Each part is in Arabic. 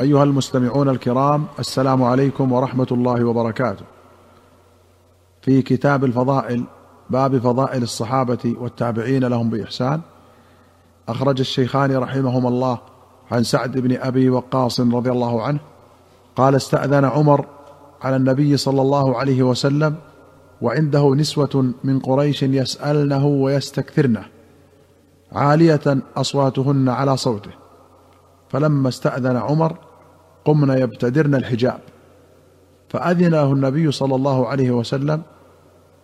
أيها المستمعون الكرام السلام عليكم ورحمة الله وبركاته. في كتاب الفضائل باب فضائل الصحابة والتابعين لهم بإحسان أخرج الشيخان رحمهما الله عن سعد بن أبي وقاص رضي الله عنه قال استأذن عمر على النبي صلى الله عليه وسلم وعنده نسوة من قريش يسألنه ويستكثرنه عالية أصواتهن على صوته. فلما استأذن عمر قمن يبتدرن الحجاب. فاذن له النبي صلى الله عليه وسلم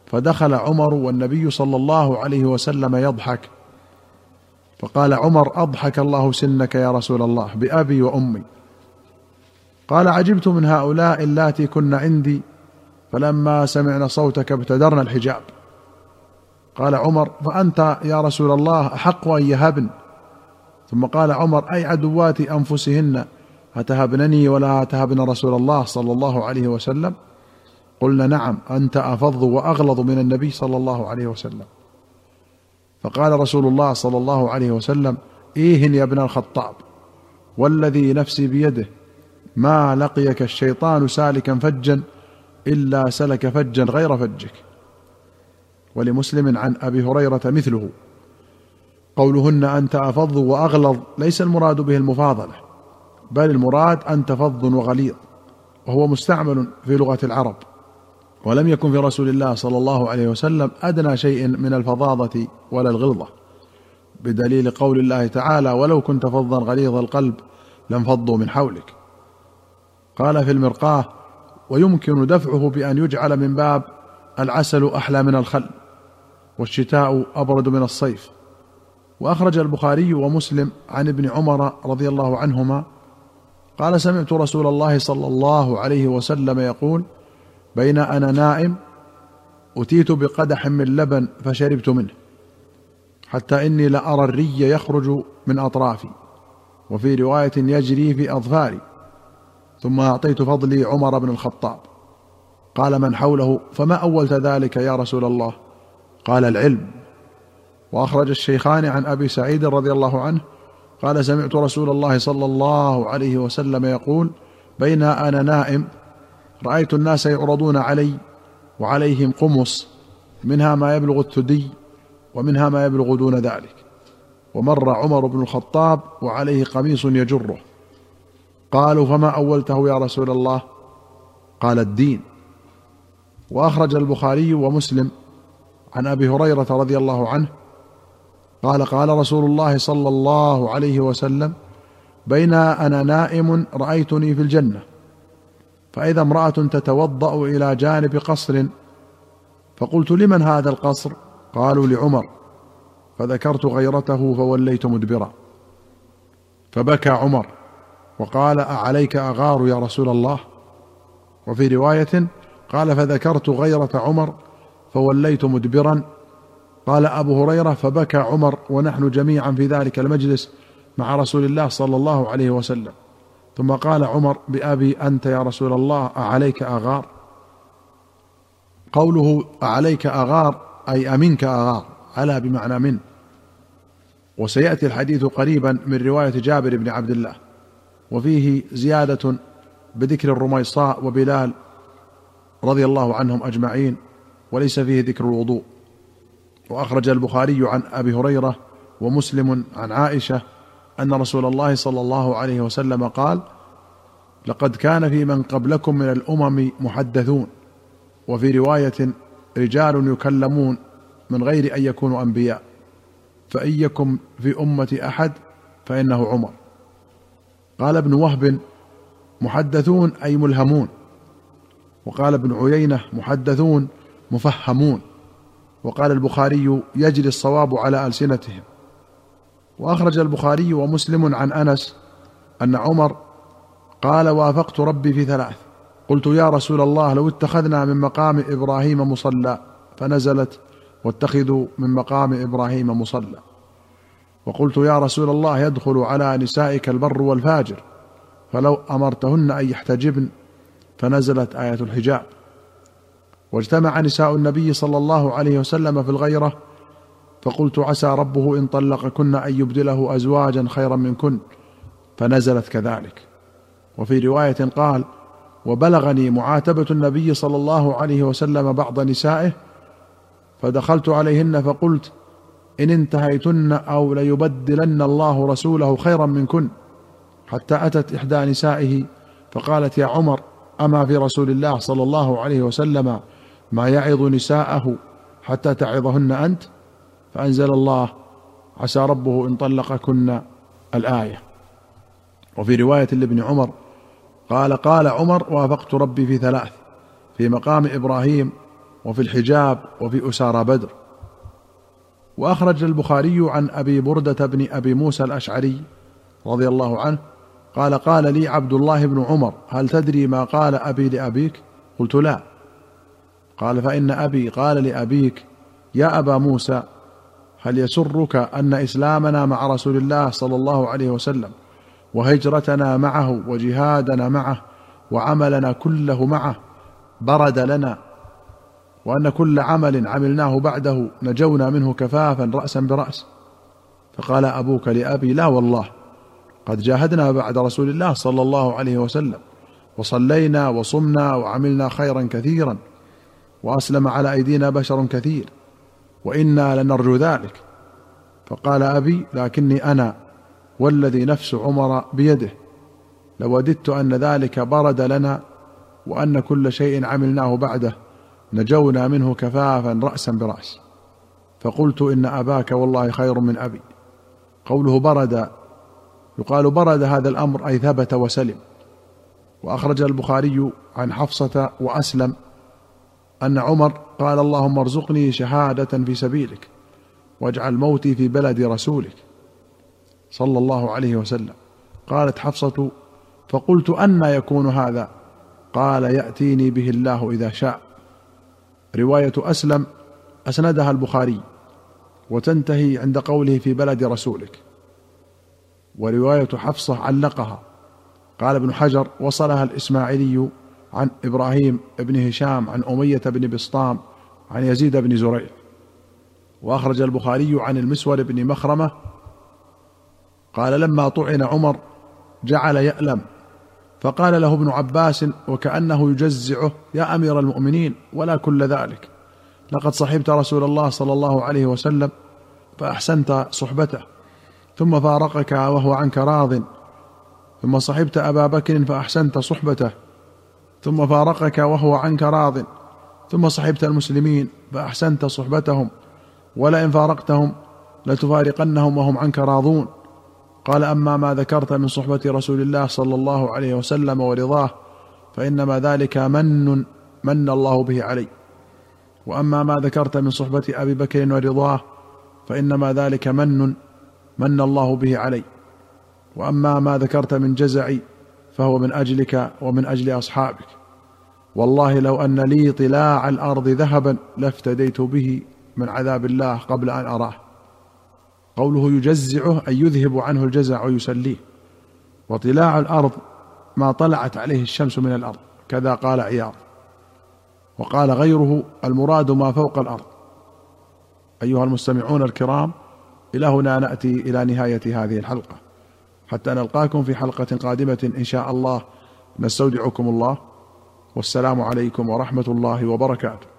فدخل عمر والنبي صلى الله عليه وسلم يضحك. فقال عمر أضحك الله سنك يا رسول الله بأبي وأمي. قال عجبت من هؤلاء اللاتي كن عندي فلما سمعنا صوتك ابتدرن الحجاب. قال عمر فأنت يا رسول الله أحق أن يهبن. ثم قال عمر أي عدوات أنفسهن؟ أتهبنني ولا تهبن رسول الله صلى الله عليه وسلم؟ قلنا نعم أنت أفظ وأغلظ من النبي صلى الله عليه وسلم. فقال رسول الله صلى الله عليه وسلم إيه يا ابن الخطاب والذي نفسي بيده ما لقيك الشيطان سالكا فجا إلا سلك فجا غير فجك. ولمسلم عن أبي هريرة مثله قولهن أنت أفظ وأغلظ ليس المراد به المفاضلة. بل المراد أنت فظ وغليظ وهو مستعمل في لغة العرب ولم يكن في رسول الله صلى الله عليه وسلم أدنى شيء من الفظاظة ولا الغلظة. بدليل قول الله تعالى ولو كنت فظا غليظ القلب لانفضوا من حولك قال في المرقاه ويمكن دفعه بأن يجعل من باب العسل أحلى من الخل والشتاء أبرد من الصيف وأخرج البخاري ومسلم عن ابن عمر رضي الله عنهما قال سمعت رسول الله صلى الله عليه وسلم يقول بين أنا نائم أتيت بقدح من لبن فشربت منه حتى إني لارى الري يخرج من أطرافي وفي رواية يجري في أظفاري ثم أعطيت فضلي عمر بن الخطاب قال من حوله فما أولت ذلك يا رسول الله قال العلم وأخرج الشيخان عن أبي سعيد رضي الله عنه قال سمعت رسول الله صلى الله عليه وسلم يقول بين أنا نائم رأيت الناس يعرضون علي وعليهم قمص منها ما يبلغ الثدي ومنها ما يبلغ دون ذلك. ومر عمر بن الخطاب وعليه قميص يجره. قالوا فما أولته يا رسول الله؟ قال الدين. وأخرج البخاري ومسلم عن أبي هريرة رضي الله عنه قال قال رسول الله صلى الله عليه وسلم بين أنا نائم رأيتني في الجنة فإذا امرأة تتوضأ إلى جانب قصر فقلت لمن هذا القصر؟ قالوا لعمر فذكرت غيرته فوليت مدبرا. فبكى عمر وقال أعليك أغار يا رسول الله؟ وفي رواية قال فذكرت غيرة عمر فوليت مدبرا قال أبو هريرة فبكى عمر ونحن جميعا في ذلك المجلس مع رسول الله صلى الله عليه وسلم. ثم قال عمر بأبي أنت يا رسول الله أعليك أغار؟ قوله أعليك أغار أي أمنك أغار على بمعنى من. وسيأتي الحديث قريبا من رواية جابر بن عبد الله. وفيه زيادة بذكر الرميصاء وبلال رضي الله عنهم أجمعين وليس فيه ذكر الوضوء. وأخرج البخاري عن أبي هريرة ومسلم عن عائشة أن رسول الله صلى الله عليه وسلم قال لقد كان في من قبلكم من الأمم محدثون وفي رواية رجال يكلمون من غير أن يكونوا أنبياء فان في أمة أحد فإنه عمر. قال ابن وهب محدثون أي ملهمون. وقال ابن عيينة محدثون مفهمون. وقال البخاري يجري الصواب على ألسنتهم. وأخرج البخاري ومسلم عن أنس أن عمر قال وافقت ربي في ثلاث. قلت يا رسول الله لو اتخذنا من مقام إبراهيم مصلى فنزلت واتخذوا من مقام إبراهيم مصلى. وقلت يا رسول الله يدخل على نسائك البر والفاجر فلو أمرتهن أن يحتجبن فنزلت آية الحجاب. واجتمع نساء النبي صلى الله عليه وسلم في الغيرة فقلت عسى ربه إن طلقكن أن يبدله أزواجا خيرا منكن فنزلت كذلك. وفي رواية قال وبلغني معاتبة النبي صلى الله عليه وسلم بعض نسائه فدخلت عليهن فقلت إن انتهيتن أو ليبدلن الله رسوله خيرا منكن حتى أتت إحدى نسائه فقالت يا عمر أما في رسول الله صلى الله عليه وسلم ما يعظ نساءه حتى تعظهن أنت فأنزل الله عسى ربه إن طلقكن الآية. وفي رواية لابن عمر قال قال عمر وافقت ربي في ثلاث في مقام إبراهيم وفي الحجاب وفي أسارى بدر. وأخرج البخاري عن أبي بردة بن أبي موسى الأشعري رضي الله عنه قال قال لي عبد الله بن عمر هل تدري ما قال أبي لأبيك؟ قلت لا. قال فإن أبي قال لأبيك يا أبا موسى هل يسرك أن إسلامنا مع رسول الله صلى الله عليه وسلم وهجرتنا معه وجهادنا معه وعملنا كله معه برد لنا وأن كل عمل عملناه بعده نجونا منه كفافا رأسا برأس؟ فقال أبوك لأبي لا والله قد جاهدنا بعد رسول الله صلى الله عليه وسلم وصلينا وصمنا وعملنا خيرا كثيرا. وأسلم على أيدينا بشر كثير وإنا لنرجو ذلك. فقال أبي لكني أنا والذي نفس عمر بيده. لوددت أن ذلك برد لنا وأن كل شيء عملناه بعده نجونا منه كفافا رأسا برأس. فقلت إن أباك والله خير من أبي. قوله برد يقال برد هذا الأمر أي ثبت وسلم. وأخرج البخاري عن حفصة وأسلم أن عمر قال اللهم ارزقني شهادة في سبيلك واجعل موتي في بلد رسولك. صلى الله عليه وسلم. قالت حفصة فقلت انى يكون هذا؟ قال يأتيني به الله إذا شاء. رواية أسلم أسندها البخاري وتنتهي عند قوله في بلد رسولك. ورواية حفصة علقها. قال ابن حجر وصلها الإسماعيلي عن إبراهيم بن هشام عن أمية بن بسطام عن يزيد بن زريع. وأخرج البخاري عن المسور بن مخرمة قال لما طعن عمر جعل يألم فقال له ابن عباس وكأنه يجزعه يا أمير المؤمنين ولا كل ذلك. لقد صحبت رسول الله صلى الله عليه وسلم فأحسنت صحبته ثم فارقك وهو عنك راض. ثم صحبت أبا بكر فأحسنت صحبته. ثم فارقك وهو عنك راض. ثم صحبت المسلمين فأحسنت صحبتهم. ولئن فارقتهم لتفارقنهم وهم عنك راضون. قال أما ما ذكرت من صحبة رسول الله صلى الله عليه وسلم ورضاه فإنما ذلك من من الله به علي. وأما ما ذكرت من صحبة أبي بكر ورضاه فإنما ذلك من من الله به علي. وأما ما ذكرت من جزعي فهو من أجلك ومن أجل أصحابك. والله لو أن لي طلاع الأرض ذهبا لافتديت به من عذاب الله قبل أن أراه. قوله يجزعه أي يذهب عنه الجزع ويسليه. وطلاع الأرض ما طلعت عليه الشمس من الأرض كذا قال عياض. وقال غيره المراد ما فوق الأرض. أيها المستمعون الكرام إلى هنا نأتي إلى نهاية هذه الحلقة. حتى نلقاكم في حلقة قادمة إن شاء الله. نستودعكم الله. والسلام عليكم ورحمة الله وبركاته.